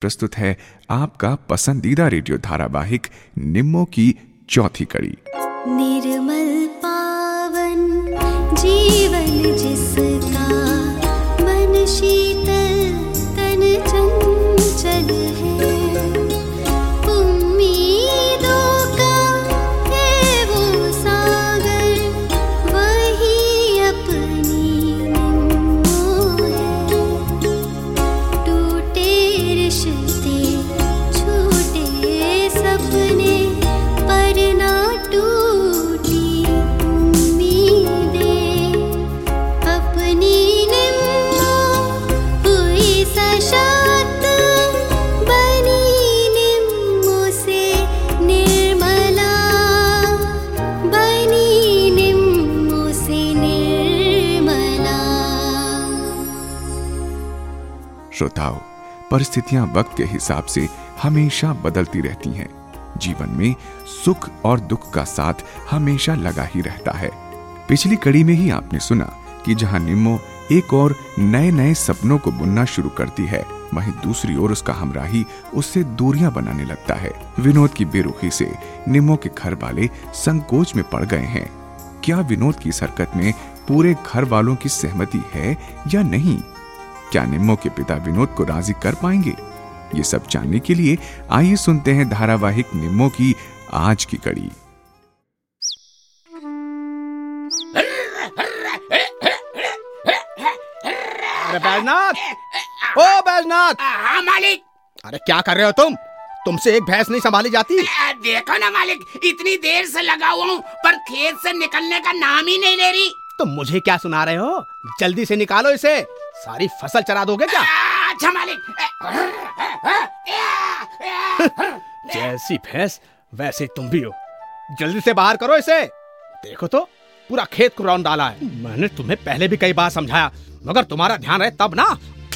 प्रस्तुत है आपका पसंदीदा रेडियो धारावाहिक निम्मो की चौथी कड़ी। निर्मल पावन जीवन जिसका श्रोताओं, परिस्थितियाँ वक्त के हिसाब से हमेशा बदलती रहती हैं। जीवन में सुख और दुख का साथ हमेशा लगा ही रहता है। पिछली कड़ी में ही आपने सुना कि जहाँ निम्मो एक और नए नए सपनों को बुनना शुरू करती है, वहीं दूसरी ओर उसका हमराही उससे दूरियाँ बनाने लगता है। विनोद की बेरुखी से निम्मो के घर वाले संकोच में पड़ गए हैं। क्या विनोद की इस हरकत में पूरे घर वालों की सहमति है या नहीं? क्या निम्मो के पिता विनोद को राज़ी कर पाएँगे? ये सब जानने के लिए आइए सुनते हैं धारावाहिक निम्मो की आज की कड़ी। अरे बैजनाथ! ओ बैजनाथ! हाँ मालिक! अरे क्या कर रहे हो तुम? तुमसे एक भैंस नहीं संभाली जाती? देखो ना मालिक इतनी देर से लगा हुआ हूँ पर खेत से निकलने का नाम ही नहीं ले रही। तुम मुझे क्या सुना रहे हो? जल्दी से निकालो इसे। सारी फ़सल चरा दोगे क्या? अच्छा मालिक। जैसी भैंस वैसे तुम भी हो। जल्दी से बाहर करो इसे। देखो तो पूरा खेत को रौन डाला है। मैंने तुम्हें पहले भी कई बार समझाया मगर तुम्हारा ध्यान रहे तब ना।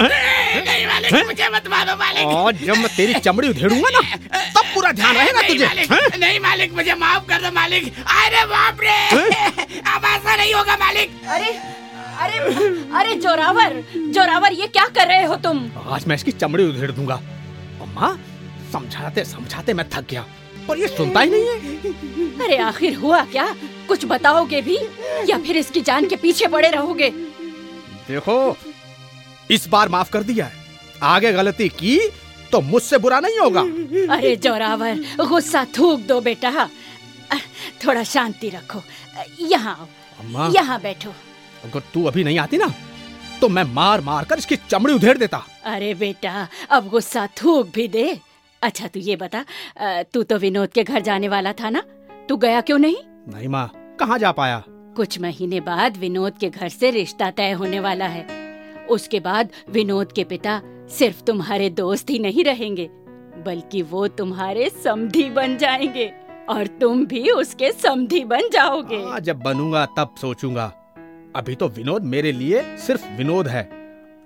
नहीं मालिक मुझे मत मारो मालिक। और जब मैं तेरी चमड़ी उधेड़ूँगा ना तब पूरा ध्यान रहेगा तुझे। मालिक, नहीं मालिक मुझे माफ़ कर दो मालिक। अरे बाप रे। अब ऐसा नहीं होगा मालिक। अरे अरे अरे जोरावर जोरावर ये क्या कर रहे हो तुम? आज मैं इसकी चमड़ी उधेड़ दूँगा। अम्मा समझाते समझाते मैं थक गया पर ये सुनता ही नहीं है। अरे आखिर हुआ क्या? कुछ बताओगे भी? या फिर इसकी जान के पीछे पड़े रहोगे? देखो इस बार माफ़ कर दिया है। आगे गलती की तो मुझसे बुरा नहीं होगा। अरे जोरावर गुस्सा थूक दो बेटा। थोड़ा शांति रखो। यहाँ आओ। यहाँ बैठो। अगर तू अभी नहीं आती ना तो मैं मार मार कर इसकी चमड़ी उधेड़ देता। अरे बेटा अब गुस्सा थूक भी दे। अच्छा तू ये बता तू तो विनोद के घर जाने वाला था ना? तू गया क्यों नहीं? नहीं माँ कहाँ जा पाया? कुछ महीने बाद विनोद के घर से रिश्ता तय होने वाला है। उसके बाद विनोद के पिता सिर्फ़ तुम्हारे दोस्त ही नहीं रहेंगे बल्कि वो तुम्हारे समधी बन जाएँगे और तुम भी उसके समधी बन जाओगे। हाँ, जब बनूँगा तब सोचूँगा। अभी तो विनोद मेरे लिए सिर्फ़ विनोद है।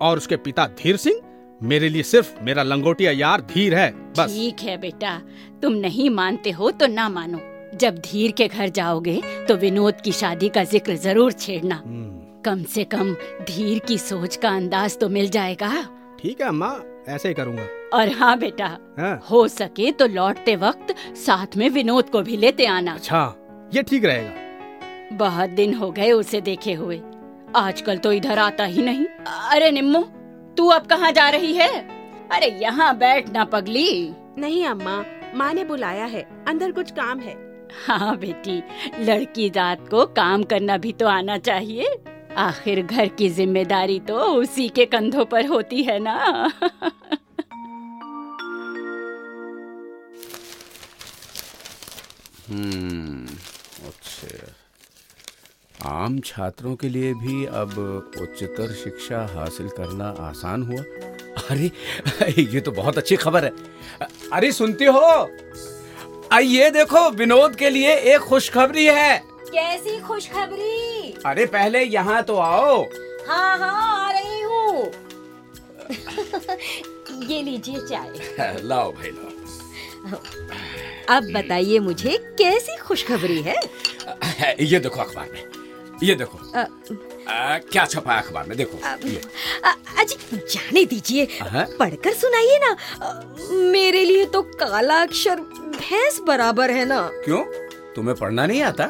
और उसके पिता धीर सिंह मेरे लिए सिर्फ़ मेरा लंगोटिया यार धीर है बस। ठीक है बेटा तुम नहीं मानते हो तो ना मानो। जब धीर के घर जाओगे तो विनोद की शादी का ज़िक्र ज़रूर छेड़ना। हम्म, कम से कम धीर की सोच का अंदाज तो मिल जाएगा। ठीक है अम्मा ऐसे ही करूँगा। और हाँ बेटा हाँ, हो सके तो लौटते वक्त साथ में विनोद को भी लेते आना। अच्छा ये ठीक रहेगा। बहुत दिन हो गए उसे देखे हुए। आजकल तो इधर आता ही नहीं। अरे निम्मो तू अब कहाँ जा रही है? अरे यहाँ बैठ ना पगली। नहीं अम्मा माँ ने बुलाया है। अंदर कुछ काम है। हाँ बेटी लड़की जात को काम करना भी तो आना चाहिए। आखिर घर की ज़िम्मेदारी तो उसी के कंधों पर होती है ना। हम्म अच्छा। आम छात्रों के लिए भी अब उच्चतर शिक्षा हासिल करना आसान हुआ। अरे ये तो बहुत अच्छी खबर है। अरे सुनती हो? आइए देखो विनोद के लिए एक खुशखबरी है। कैसी खुशखबरी? अरे पहले यहाँ तो आओ। हाँ हाँ आ रही हूँ। ये लीजिए चाय। लाओ भाई लाओ। अब बताइए मुझे कैसी खुशखबरी है? ये देखो अखबार में। ये देखो। अ, आ, क्या छपा अखबार में? देखो। ये। अजी जाने दीजिए? पढ़कर सुनाइए ना। मेरे लिए तो काला अक्षर भैंस बराबर है ना। क्यों? तुम्हें पढ़ना नहीं आता?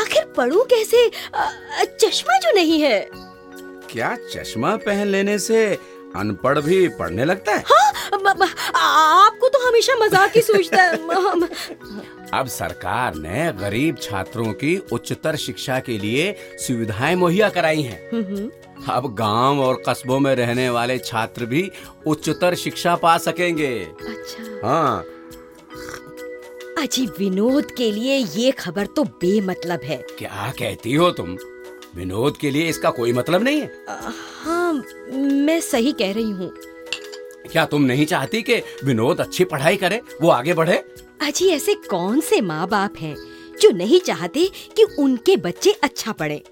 आखिर पढ़ूं कैसे? चश्मा जो नहीं है। क्या चश्मा पहन लेने से अनपढ़ भी पढ़ने लगता है? हाँ आपको तो हमेशा मज़ाक ही सोचता है। अब सरकार ने गरीब छात्रों की उच्चतर शिक्षा के लिए सुविधाएँ मुहैया कराई हैं। अब गाँव और कस्बों में रहने वाले छात्र भी उच्चतर शिक्षा पा सकेंगे। अच्छा। हाँ। अजी विनोद के लिए ये खबर तो बेमतलब है। क्या कहती हो तुम? विनोद के लिए इसका कोई मतलब नहीं है? अ, हाँ मैं सही कह रही हूँ। क्या तुम नहीं चाहती कि विनोद अच्छी पढ़ाई करे वो आगे बढ़े? अजी ऐसे कौन से माँ बाप हैं जो नहीं चाहते कि उनके बच्चे अच्छा पढ़े?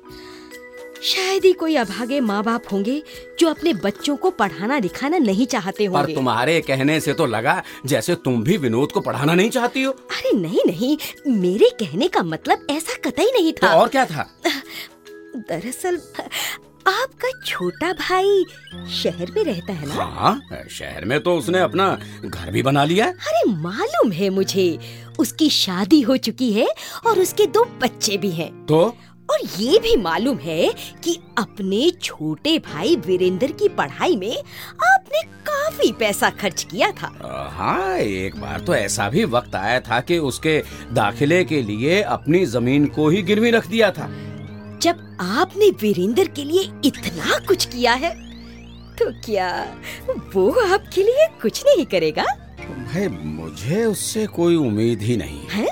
शायद ही कोई अभागे माँ बाप होंगे जो अपने बच्चों को पढ़ाना लिखाना नहीं चाहते होंगे। पर तुम्हारे कहने से तो लगा जैसे तुम भी विनोद को पढ़ाना नहीं चाहती हो। अरे नहीं नहीं मेरे कहने का मतलब ऐसा कतई नहीं था। तो था और क्या था? दरअसल आपका छोटा भाई शहर में रहता है ना? हाँ शहर में तो उसने अपना घर भी बना लिया है। अरे मालूम है मुझे। उसकी शादी हो चुकी है और उसके दो बच्चे भी हैं। तो? और ये भी मालूम है कि अपने छोटे भाई वीरेंद्र की पढ़ाई में आपने काफ़ी पैसा खर्च किया था। आ, हाँ एक बार तो ऐसा भी वक्त आया था कि उसके दाखिले के लिए अपनी ज़मीन को ही गिरवी रख दिया था। जब आपने वीरेंद्र के लिए इतना कुछ किया है तो क्या वो आपके लिए कुछ नहीं करेगा? भाई मुझे उससे कोई उम्मीद ही नहीं। है?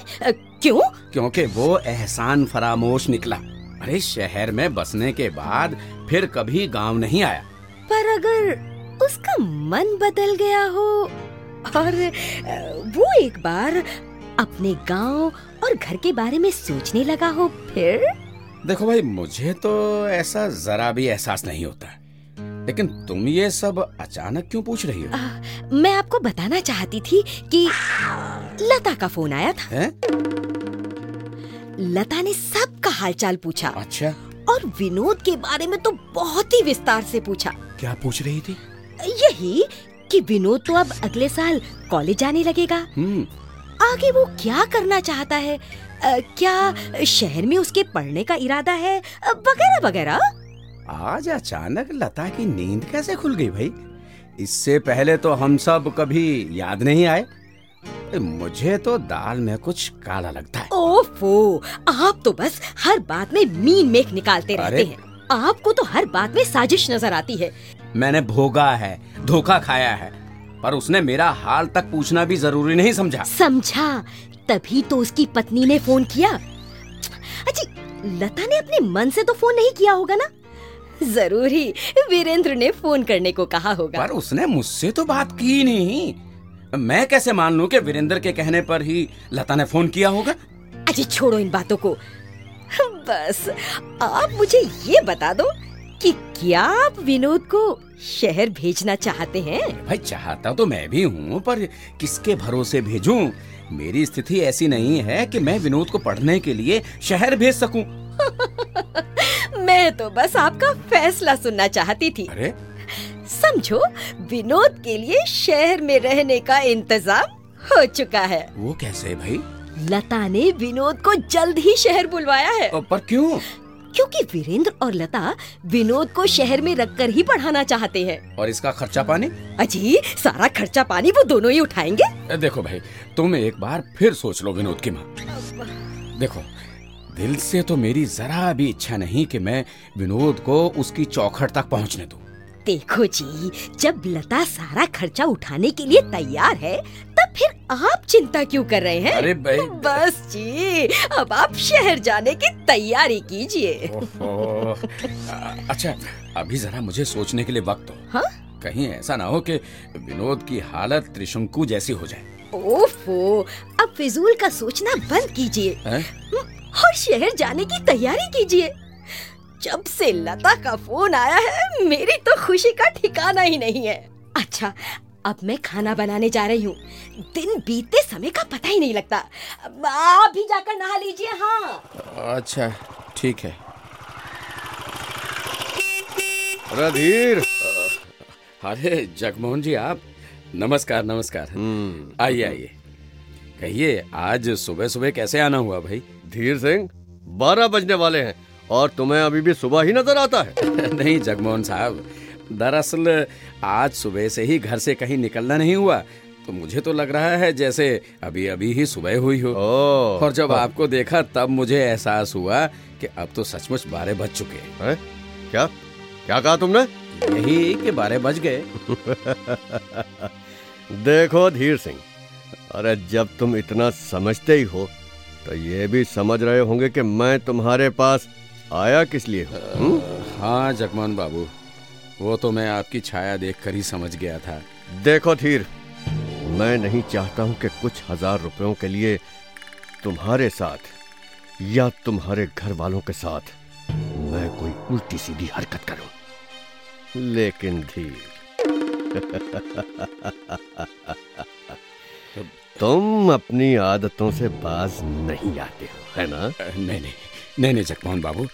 क्यों? क्योंकि वो एहसान फरामोश निकला। अरे शहर में बसने के बाद फिर कभी गाँव नहीं आया। पर अगर उसका मन बदल गया हो और वो एक बार अपने गाँव और घर के बारे में सोचने लगा हो फिर? देखो भाई मुझे तो ऐसा जरा भी एहसास नहीं होता। लेकिन तुम ये सब अचानक क्यों पूछ रही हो? अ, मैं आपको बताना चाहती थी कि लता का फ़ोन आया था। हैं? लता ने सबका हालचाल पूछा। अच्छा। और विनोद के बारे में तो बहुत ही विस्तार से पूछा। क्या पूछ रही थी? यही कि विनोद तो अब अगले साल कॉलेज जाने लगेगा। हम्म। आगे वो क्या करना चाहता है? क्या शहर में उसके पढ़ने का इरादा है? वगैरह वगैरह। आज अचानक लता की नींद कैसे खुल गई भाई? इससे पहले तो हम सब कभी याद नहीं आए। मुझे तो दाल में कुछ काला लगता है। ओफो आप तो बस हर बात में मीन मेख निकालते रहते हैं। आपको तो हर बात में साजिश नज़र आती है। मैंने भोगा है धोखा खाया है पर उसने मेरा हाल तक पूछना भी ज़रूरी नहीं समझा। समझा। तभी तो उसकी पत्नी ने फ़ोन किया। अच्छी लता ने अपने मन से तो फ़ोन नहीं किया होगा ना? ज़रूर ही वीरेंद्र ने फ़ोन करने को कहा होगा। पर उसने मुझसे तो बात की नहीं। मैं कैसे मान लूँ कि वीरेंद्र के कहने पर ही लता ने फ़ोन किया होगा? अजी छोड़ो इन बातों को। बस आप मुझे ये बता दो कि क्या आप विनोद को शहर भेजना चाहते हैं? भाई चाहता तो मैं भी हूँ पर किसके भरोसे भेजूं? मेरी स्थिति ऐसी नहीं है कि मैं विनोद को पढ़ने के लिए शहर भेज सकूँ। मैं तो बस आपका फैसला सुनना चाहती थी। अरे। समझो विनोद के लिए शहर में रहने का इंतज़ाम हो चुका है। वो कैसे भाई? लता ने विनोद को जल्द ही शहर बुलवाया है। पर क्यों? क्योंकि वीरेंद्र और लता विनोद को शहर में रखकर ही पढ़ाना चाहते हैं। और इसका खर्चा पानी? अजी सारा खर्चा पानी वो दोनों ही उठाएँगे। देखो भाई तुम एक बार फिर सोच लो विनोद की माँ। देखो दिल से तो मेरी जरा भी इच्छा नहीं कि मैं विनोद को उसकी चौखट तक पहुँचने दूँ। देखो जी जब लता सारा खर्चा उठाने के लिए तैयार है तब फिर आप चिंता क्यों कर रहे हैं? अरे भाई बस जी अब आप शहर जाने की तैयारी कीजिए। अच्छा अभी जरा मुझे सोचने के लिए वक्त हो। हाँ? कहीं ऐसा ना हो कि विनोद की हालत त्रिशंकु जैसी हो जाए। ओफो अब फिजूल का सोचना बंद कीजिए। और शहर जाने की तैयारी कीजिए। जब से लता का फ़ोन आया है मेरी तो खुशी का ठिकाना ही नहीं है। अच्छा अब मैं खाना बनाने जा रही हूँ। दिन बीतते समय का पता ही नहीं लगता। आप भी जाकर नहा लीजिए हाँ। अच्छा ठीक है। अरे धीर अरे जगमोहन जी आप। नमस्कार नमस्कार। आइए आइए। कहिए आज सुबह सुबह कैसे आना हुआ भाई? धीर सिंह बारह बजने वाले हैं। और तुम्हें अभी भी सुबह ही नज़र आता है। नहीं जगमोहन साहब दरअसल आज सुबह से ही घर से कहीं निकलना नहीं हुआ तो मुझे तो लग रहा है जैसे अभी अभी ही सुबह हुई हो। और जब आपको देखा तब मुझे एहसास हुआ कि अब तो सचमुच बारह बज चुके हैं। है? क्या? क्या कहा तुमने? यही कि बारह बज गए। देखो धीर सिंह अरे जब तुम इतना समझते ही हो तो ये भी समझ रहे होंगे कि मैं तुम्हारे पास आया किस लिए? हूँ हम्म? हाँ जगमोहन बाबू। वो तो मैं आपकी छाया देखकर ही समझ गया था। देखो धीर मैं नहीं चाहता हूँ कि कुछ हज़ार रुपयों के लिए तुम्हारे साथ या तुम्हारे घर वालों के साथ मैं कोई उल्टी सीधी हरकत करूँ। लेकिन धीर तुम अपनी आदतों से बाज नहीं आते हो है ना? नहीं नहीं। नहीं नहीं जगमोहन बाबू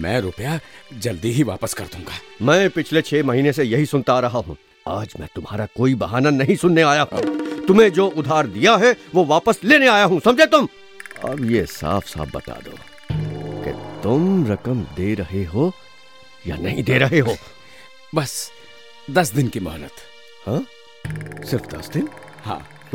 मैं रुपया जल्दी ही वापस कर दूँगा। मैं पिछले छह महीने से यही सुनता आ रहा हूँ। आज मैं तुम्हारा कोई बहाना नहीं सुनने आया हूँ। तुम्हें जो उधार दिया है वो वापस लेने आया हूँ समझे तुम? अब ये साफ़ साफ़ बता दो कि तुम रकम दे रहे हो या नहीं दे रहे हो? बस दस दिन की मोहलत हाँ? सिर्फ़ दस दिन? हाँ।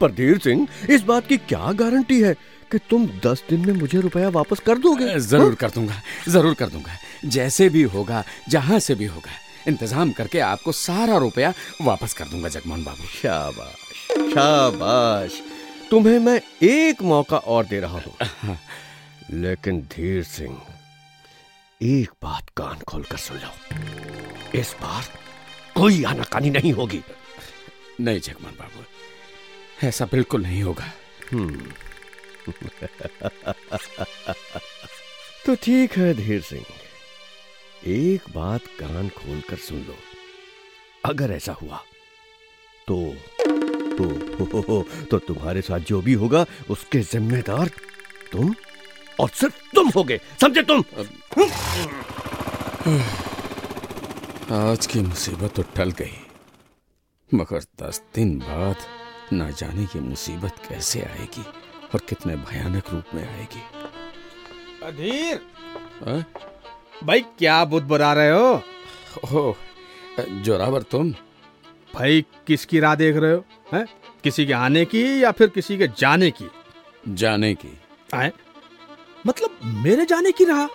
पर धीर सिंह इस बात की क्या गारंटी है? कि तुम दस दिन में मुझे रुपया वापस कर दोगे? ज़रूर कर दूँगा ज़रूर कर दूँगा। जैसे भी होगा जहाँ से भी होगा इंतज़ाम करके आपको सारा रुपया वापस कर दूँगा जगमोहन बाबू। शाबाश शाबाश। तुम्हें मैं एक मौका और दे रहा हूँ। लेकिन धीर सिंह एक बात कान खोलकर सुन लो। इस बार कोई आनाकानी नहीं होगी। नहीं जगमोहन बाबू ऐसा बिल्कुल नहीं होगा। तो ठीक है धीर सिंह। एक बात कान खोलकर सुन लो। अगर ऐसा हुआ तो तो हो, हो, हो, तो तुम्हारे साथ जो भी होगा उसके जिम्मेदार तुम और सिर्फ़ तुम होगे। समझे तुम? आज की मुसीबत तो टल गई मगर दस दिन बाद ना जाने की मुसीबत कैसे आएगी। और कितने भयानक रूप में आएगी। अधीर! हाँ? भाई क्या बुद्ध बना रहे हो? ओह जोरावर तुम। भाई किसकी राह देख रहे हो? हैं? किसी के आने की या फिर किसी के जाने की? जाने की। आए? मतलब मेरे जाने की राह?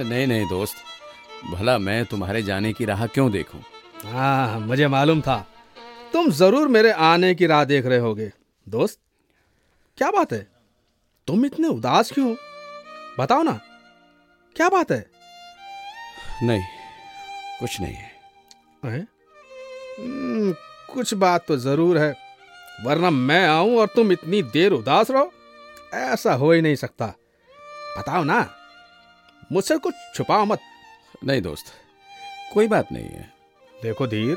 नहीं नहीं दोस्त। भला मैं तुम्हारे जाने की राह क्यों देखूँ? हाँ मुझे मालूम था। तुम ज़रूर मेरे आने की राह देख रहे होगे। दोस्त क्या बात है? तुम इतने उदास क्यों? हो? बताओ ना। क्या बात है? नहीं कुछ नहीं है। हैं? हम्म, कुछ बात तो ज़रूर है वरना मैं आऊँ और तुम इतनी देर उदास रहो ऐसा हो ही नहीं सकता। बताओ ना मुझसे कुछ छुपाओ मत। नहीं दोस्त कोई बात नहीं है। देखो धीर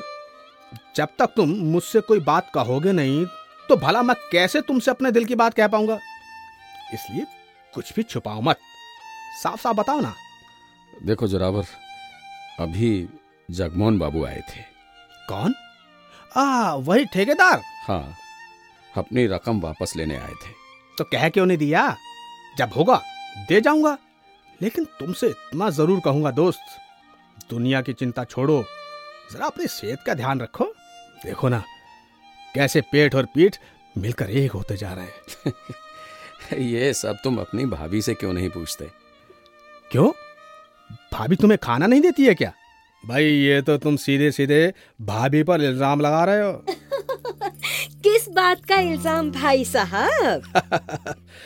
जब तक तुम मुझसे कोई बात कहोगे नहीं तो भला मैं कैसे तुमसे अपने दिल की बात कह पाऊँगा? इसलिए कुछ भी छुपाओ मत। साफ़ साफ़ बताओ ना। देखो जोरावर अभी जगमोहन बाबू आए थे। कौन? आ वही ठेकेदार। हाँ अपनी रकम वापस लेने आए थे। तो कह क्यों नहीं दिया? जब होगा दे जाऊँगा। लेकिन तुमसे इतना ज़रूर कहूँगा दोस्त। दुनिया की चिंता छोड़ो। जरा अपनी सेहत का ध्यान रखो। देखो ना कैसे पेट और पीठ मिलकर एक होते जा रहे हैं। ये सब तुम अपनी भाभी से क्यों नहीं पूछते? क्यों? भाभी तुम्हें खाना नहीं देती है क्या? भाई ये तो तुम सीधे सीधे भाभी पर इल्ज़ाम लगा रहे हो। किस बात का इल्ज़ाम भाई साहब?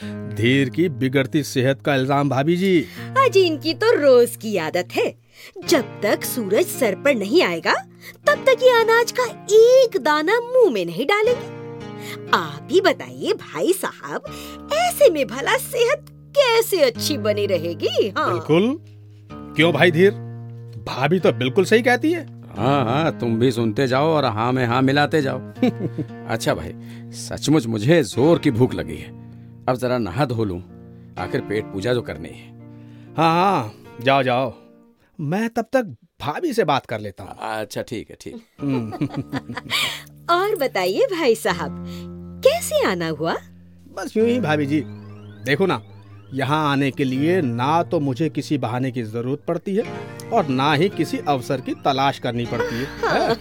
धीर की बिगड़ती सेहत का इल्ज़ाम भाभी जी। आज इनकी तो रोज की आदत है। जब तक सूरज सर पर नहीं आएगा तब तक ये अनाज का एक दाना मुँह में नहीं डालेंगे। आप ही बताइए भाई साहब ऐसे में भला सेहत कैसे अच्छी बनी रहेगी हाँ? बिल्कुल। क्यों भाई धीर? भाभी तो बिल्कुल सही कहती है। हाँ हाँ तुम भी सुनते जाओ और हाँ में हाँ मिलाते जाओ। अच्छा भाई सचमुच मुझे ज़ोर की भूख लगी है। अब जरा नहा धो लूँ। आखिर पेट पूजा जो करनी है। हाँ हाँ जाओ जाओ। मैं तब तक भाभी से बात कर लेता हूँ। अच्छा ठीक है ठीक। और बताइए भाई साहब कैसे आना हुआ? बस यूँ ही भाभी जी। देखो ना यहाँ आने के लिए ना तो मुझे किसी बहाने की ज़रूरत पड़ती है और ना ही किसी अवसर की तलाश करनी पड़ती है।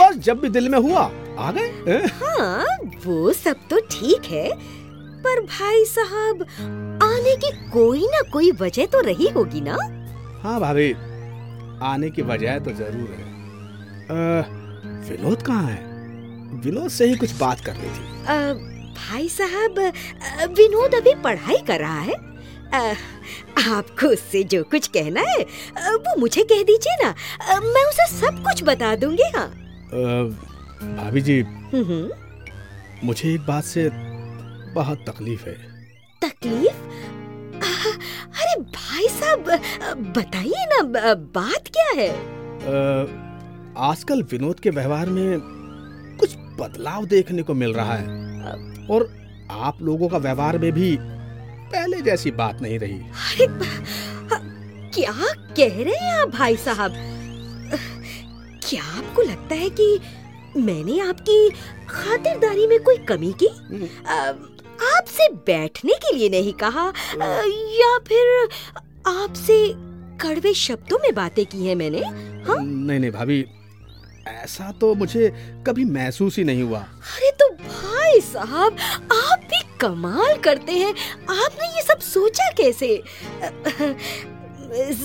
बस जब भी दिल में हुआ आ गए। हाँ वो सब तो ठीक है पर भाई साहब आने की कोई ना कोई वजह तो रही होगी ना? हाँ भाभी आने की वजह तो ज़रूर है। अ, विनोद कहाँ है? विनोद से ही कुछ बात करनी थी। अ, भाई साहब विनोद अभी पढ़ाई कर रहा है। अ, आपको उससे जो कुछ कहना है वो मुझे कह दीजिए ना। मैं उसे सब कुछ बता दूँगी हाँ। भाभी जी हम्म, मुझे एक बात से बहुत तकलीफ़ है। तकलीफ़? भाई साहब बताइए ना बात क्या है? आजकल विनोद के व्यवहार में कुछ बदलाव देखने को मिल रहा है। और आप लोगों का व्यवहार में भी पहले जैसी बात नहीं रही। अरे क्या कह रहे हैं आप भाई साहब? क्या आपको लगता है कि मैंने आपकी खातिरदारी में कोई कमी की? आपसे बैठने के लिए नहीं कहा या फिर आपसे कड़वे शब्दों में बातें की हैं मैंने हाँ? नहीं नहीं भाभी ऐसा तो मुझे कभी महसूस ही नहीं हुआ। अरे तो भाई साहब आप भी कमाल करते हैं। आपने ये सब सोचा कैसे?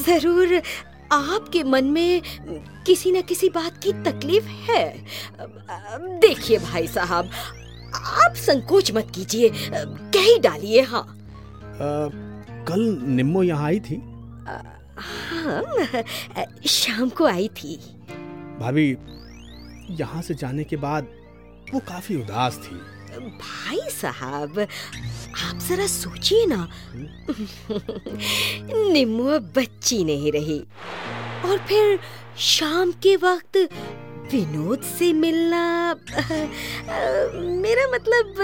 ज़रूर आपके मन में किसी न किसी बात की तकलीफ़ है। देखिए भाई साहब आप संकोच मत कीजिए कह ही डालिए हाँ। कल निम्मो यहाँ आई थी? हाँ शाम को आई थी। भाभी यहाँ से जाने के बाद वो काफ़ी उदास थी। भाई साहब आप जरा सोचिए ना। निम्मू अब बच्ची नहीं रही। और फिर शाम के वक्त विनोद से मिलना मेरा मतलब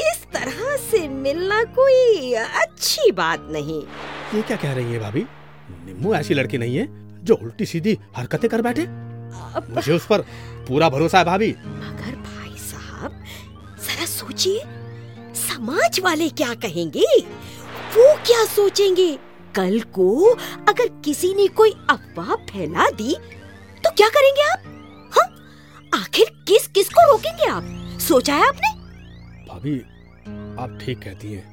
इस तरह से मिलना कोई अच्छी बात नहीं। ये क्या कह रही है भाभी? निम्मू ऐसी लड़की नहीं है जो उल्टी सीधी हरकतें कर बैठे। अब मुझे उस पर पूरा भरोसा है भाभी। मगर भाई साहब जरा सोचिए समाज वाले क्या कहेंगे? वो क्या सोचेंगे? कल को अगर किसी ने कोई अफवाह फैला दी तो क्या करेंगे आप? हाँ? आखिर किस किस को रोकेंगे आप? सोचा है आपने? भाभी आप ठीक कहती हैं।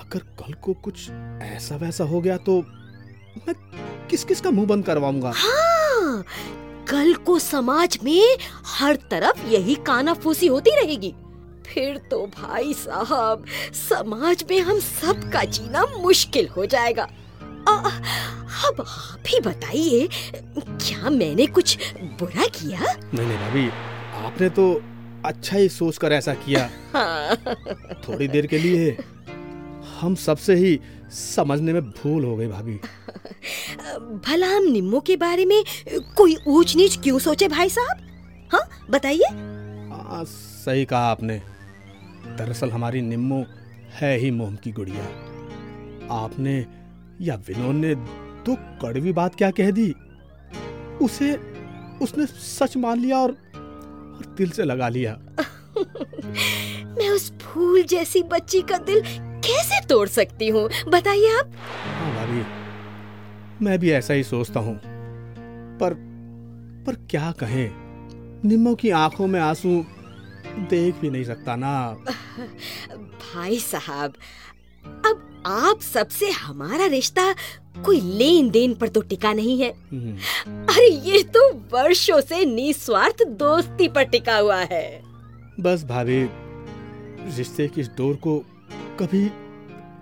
अगर कल को कुछ ऐसा वैसा हो गया तो मैं किस किस का मुँह बंद करवाऊँगा? हाँ कल को समाज में हर तरफ़ यही कानाफूसी होती रहेगी। फिर तो भाई साहब समाज में हम सब का जीना मुश्किल हो जाएगा। अब आप ही बताइए क्या मैंने कुछ बुरा किया? नहीं नहीं भाभी आपने तो अच्छा ही सोच कर ऐसा किया। हाँ। थोड़ी देर के लिए हम सबसे ही समझने में भूल हो गई भाभी। भला हम निम्मो के बारे में कोई ऊंच नीच क्यों सोचे भाई साहब? हाँ बताइए। हाँ, सही कहा आपने। दरअसल हमारी निम्मो है ही मोम की गुड़िया। आपने या विनोद ने तो कड़वी बात क्या कह दी? उसे उसने सच मान लिया और, और दिल से लगा लिया। मैं उस फूल जैसी बच्ची का दिल कैसे तोड़ सकती हूँ? बताइए आप। हाँ भाभी मैं भी ऐसा ही सोचता हूँ। पर पर क्या कहें? निम्मो की आँखों में आँसू देख भी नहीं सकता ना। भाई साहब अब आप सबसे हमारा रिश्ता कोई लेन देन पर तो टिका नहीं है। हम्म, अरे ये तो वर्षों से निस्वार्थ दोस्ती पर टिका हुआ है। बस भाभी रिश्ते की इस डोर को कभी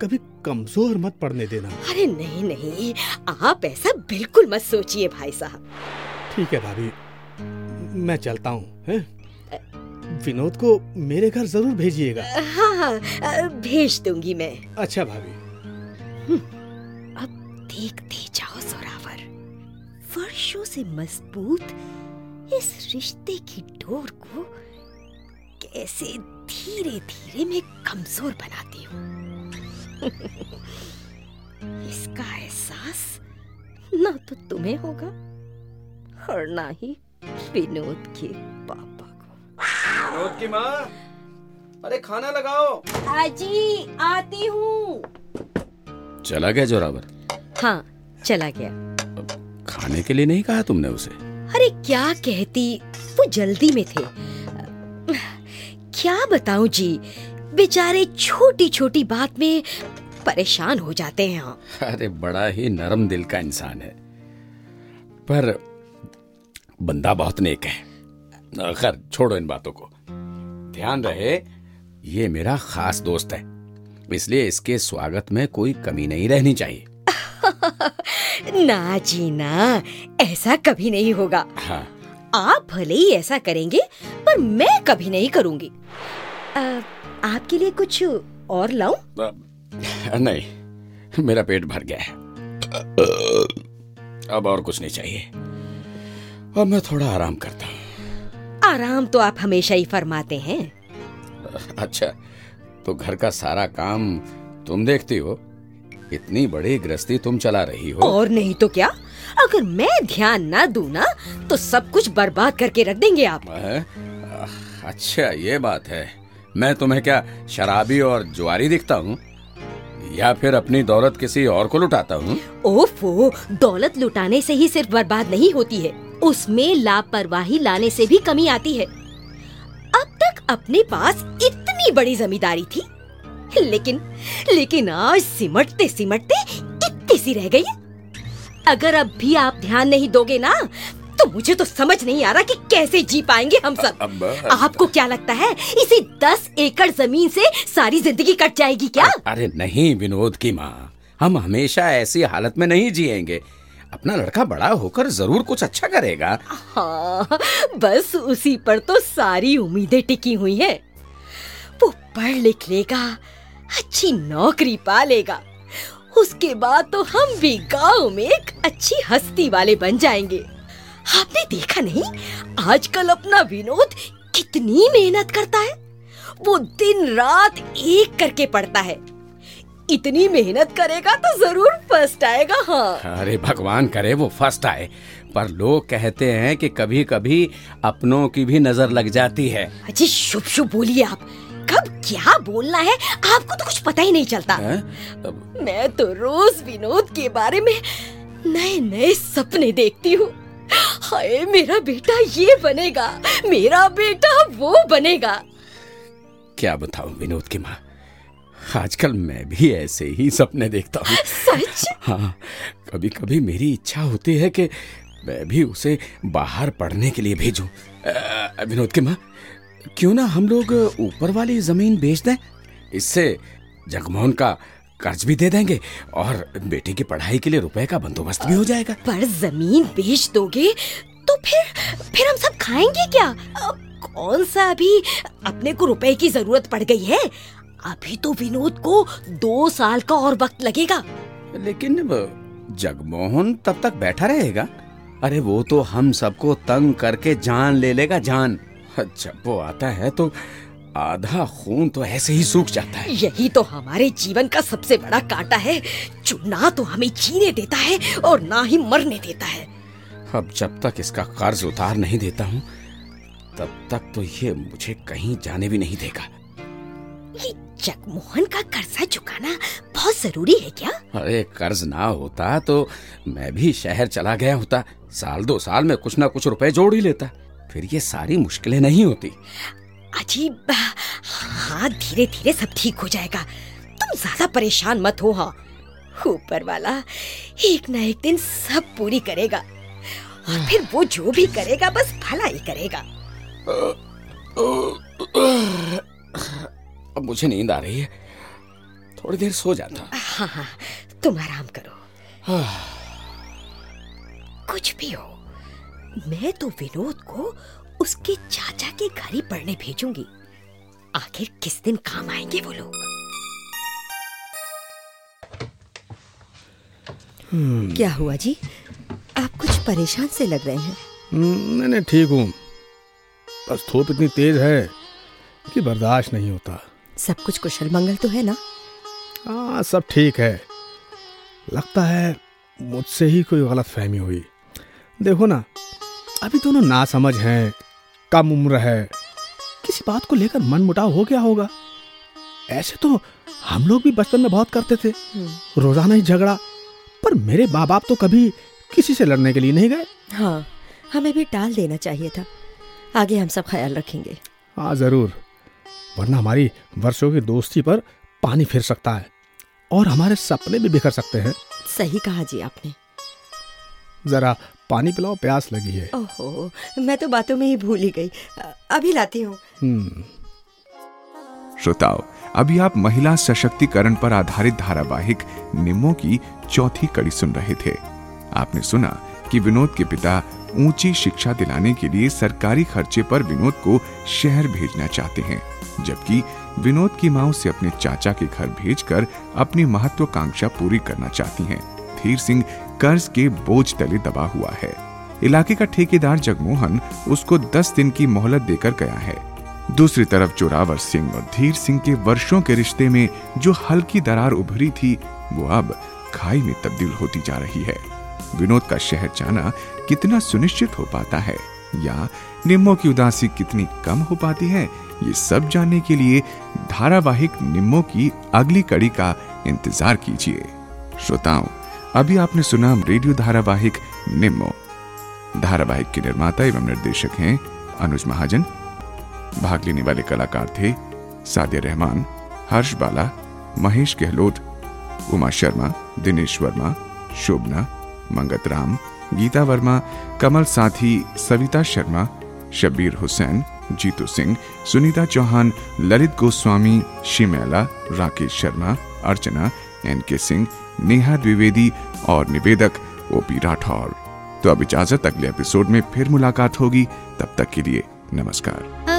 कभी कमज़ोर मत पड़ने देना। अरे नहीं नहीं आप ऐसा बिल्कुल मत सोचिए भाई साहब। ठीक है भाभी मैं चलता हूँ हैं? विनोद को मेरे घर ज़रूर भेजिएगा। हाँ हाँ भेज दूँगी मैं। अच्छा भाभी। अब देखते जाओ जोरावर वर्षों से मज़बूत इस रिश्ते की डोर को कैसे धीरे धीरे मैं कमज़ोर बनाती हूँ। इसका एहसास ना तो तुम्हें होगा और ना ही विनोद को। विनोद की माँ। अरे खाना लगाओ। आजी आती हूँ। चला गया जोरावर। हाँ चला गया। खाने के लिए नहीं कहा तुमने उसे? अरे क्या कहती? वो जल्दी में थे। क्या बताऊँ जी? बेचारे छोटी छोटी बात में परेशान हो जाते हैं हाँ। अरे बड़ा ही नरम दिल का इंसान है। पर बंदा बहुत नेक है। खैर छोड़ो इन बातों को। ध्यान रहे ये मेरा खास दोस्त है। इसलिए इसके स्वागत में कोई कमी नहीं रहनी चाहिए। ना जी ना ऐसा कभी नहीं होगा। हाँ। आप भले ही ऐसा करेंगे पर मैं कभी नहीं करूँगी। आ, आपके लिए कुछ और लाऊं? नहीं मेरा पेट भर गया है। अब और कुछ नहीं चाहिए। अब मैं थोड़ा आराम करता हूँ। आराम तो आप हमेशा ही फरमाते हैं। अच्छा तो घर का सारा काम तुम देखती हो? इतनी बड़ी गृहस्थी तुम चला रही हो। और नहीं तो क्या? अगर मैं ध्यान ना दूँ ना तो सब कुछ बर्बाद करके रख देंगे आप? अच्छा ये बात है। मैं तुम्हें क्या शराबी और जुआरी दिखता हूँ? या फिर अपनी दौलत किसी और को लुटाता हूँ? ओफो दौलत लुटाने से ही सिर्फ़ बर्बाद नहीं होती है। उसमें लापरवाही लाने से भी कमी आती है। अब तक अपने पास इतनी बड़ी जमींदारी थी लेकिन लेकिन आज सिमटते सिमटते इतनी सी रह गई अगर अब भी आप ध्यान नहीं दोगे ना तो मुझे तो समझ नहीं आ रहा कि कैसे जी पाएँगे हम सब। आपको क्या लगता है इसी दस एकड़ ज़मीन से सारी ज़िंदगी कट जाएगी क्या? अरे नहीं विनोद की माँ हम हमेशा ऐसी हालत में नहीं जिएँगे। अपना लड़का बड़ा होकर ज़रूर कुछ अच्छा करेगा। हाँ बस उसी पर तो सारी उम्मीदें टिकी हुई है। वो पढ़ लिख लेगा, अच्छी नौकरी पा लेगा। उसके बाद तो हम भी गाँव में एक अच्छी हस्ती वाले बन जाएँगे। आपने देखा नहीं, आजकल अपना विनोद कितनी मेहनत करता है। वो दिन रात एक करके पढ़ता है। इतनी मेहनत करेगा तो ज़रूर फ़र्स्ट आएगा हाँ। अरे भगवान करे वो फ़र्स्ट आए। पर लोग कहते हैं कि कभी कभी अपनों की भी नज़र लग जाती है। अजी शुभ शुभ बोलिए आप। कब क्या बोलना है आपको तो कुछ पता ही नहीं चलता। हैं? मैं तो रोज विनोद के बारे में नए नए सपने देखती हूँ। हाय मेरा बेटा ये बनेगा मेरा बेटा वो बनेगा। क्या बताऊँ विनोद की माँ? आजकल मैं भी ऐसे ही सपने देखता हूँ। सच? हाँ कभी कभी मेरी इच्छा होती है कि मैं भी उसे बाहर पढ़ने के लिए भेजूं। विनोद की माँ क्यों ना हम लोग ऊपर वाली ज़मीन बेच दें? इससे जगमोहन का कर्ज भी दे देंगे और बेटे की पढ़ाई के लिए रुपए का बंदोबस्त भी हो जाएगा। पर ज़मीन बेच दोगे तो फिर फिर हम सब खाएँगे क्या? कौन सा अभी अपने को रुपए की ज़रूरत पड़ गई है? अभी तो विनोद को दो साल का और वक्त लगेगा। लेकिन जगमोहन तब तक बैठा रहेगा। अरे वो तो हम सबको तंग करके जान ले लेगा जान। जब वो आता है तो आधा खून तो ऐसे ही सूख जाता है। यही तो हमारे जीवन का सबसे बड़ा कांटा है। जो ना तो हमें जीने देता है और ना ही मरने देता है। अब जब तक इसका कर्ज उतार नहीं देता हूँ तब तक तो ये मुझे कहीं जाने भी नहीं देगा। जगमोहन का कर्जा चुकाना बहुत ज़रूरी है क्या? अरे कर्ज ना होता तो मैं भी शहर चला गया होता। साल दो साल में कुछ ना कुछ रुपए जोड़ ही लेता। फिर ये सारी मुश्किलें नहीं होती। अजीब हाँ धीरे धीरे सब ठीक हो जाएगा। तुम ज़्यादा परेशान मत हो हाँ। ऊपर वाला एक ना एक दिन सब पूरी करेगा। और फिर वो जो भी करेगा बस भला ही करेगा। अब मुझे नींद आ रही है। थोड़ी देर सो जाता। हाँ हाँ तुम आराम करो। कुछ भी हो मैं तो विनोद को उसके चाचा के घर ही पढ़ने भेजूँगी। आखिर किस दिन काम आएँगे वो लोग? क्या हुआ जी? आप कुछ परेशान से लग रहे हैं। नहीं नहीं ठीक हूँ। बस धूप इतनी तेज है कि बर्दाश्त नहीं होता। सब कुछ कुशल मंगल तो है ना? हाँ सब ठीक है। लगता है मुझसे ही कोई गलत फहमी हुई। देखो ना अभी दोनों ना समझ हैं कम उम्र है। किसी बात को लेकर मन मुटाव हो गया होगा। ऐसे तो हम लोग भी बचपन में बहुत करते थे। रोज़ाना ही झगड़ा। पर मेरे माँ बाप तो कभी किसी से लड़ने के लिए नहीं गए। हाँ हमें भी टाल देना चाहिए था। आगे हम सब ख्याल रखेंगे। हाँ ज़रूर। वरना हमारी वर्षों की दोस्ती पर पानी फिर सकता है। और हमारे सपने भी बिखर सकते हैं। सही कहा जी आपने। जरा पानी पिलाओ प्यास लगी है। ओहो मैं तो बातों में ही भूल ही गई। अभी लाती हूँ। श्रोताओ अभी आप महिला सशक्तिकरण पर आधारित धारावाहिक निम्मो की चौथी कड़ी सुन रहे थे। आपने सुना कि विनोद के पिता ऊँची शिक्षा दिलाने के लिए सरकारी खर्चे पर विनोद को शहर भेजना चाहते हैं, जबकि विनोद की माँ उसे अपने चाचा के घर भेजकर अपनी महत्वाकांक्षा पूरी करना चाहती हैं। धीर सिंह कर्ज के बोझ तले दबा हुआ है। इलाके का ठेकेदार जगमोहन उसको 10 दिन की मोहलत देकर गया है। दूसरी तरफ़ जोरावर सिंह और धीर सिंह के वर्षों के रिश्ते में जो हल्की दरार उभरी थी, वो अब खाई में तब्दील होती जा रही है। विनोद का शहर जाना कितना सुनिश्चित हो पाता है, या निम्मो की उदासी कितनी कम हो पाती है, ये सब जानने के लिए धारावाहिक निम्मो की अगली कड़ी का इंतज़ार कीजिए। श्रोताओं, अभी आपने सुना रेडियो धारावाहिक निम्मो। धारावाहिक के निर्माता एवं निर्देशक हैं अनुज महाजन। भाग लेने वाले कलाकार थे सादिया रहमान, हर्ष बाला, महेश गहलोत, उमा शर्मा, दिनेश वर्मा, शोभना मंगत राम, गीता वर्मा, कमल साथी, सविता शर्मा, शब्बीर हुसैन, जीतू सिंह, सुनीता चौहान, ललित गोस्वामी, शिमैला, राकेश शर्मा, अर्चना, एन के सिंह, नेहा द्विवेदी और निवेदक ओपी राठौर। तो अब इजाज़त अगले एपिसोड में फिर मुलाकात होगी, तब तक के लिए नमस्कार।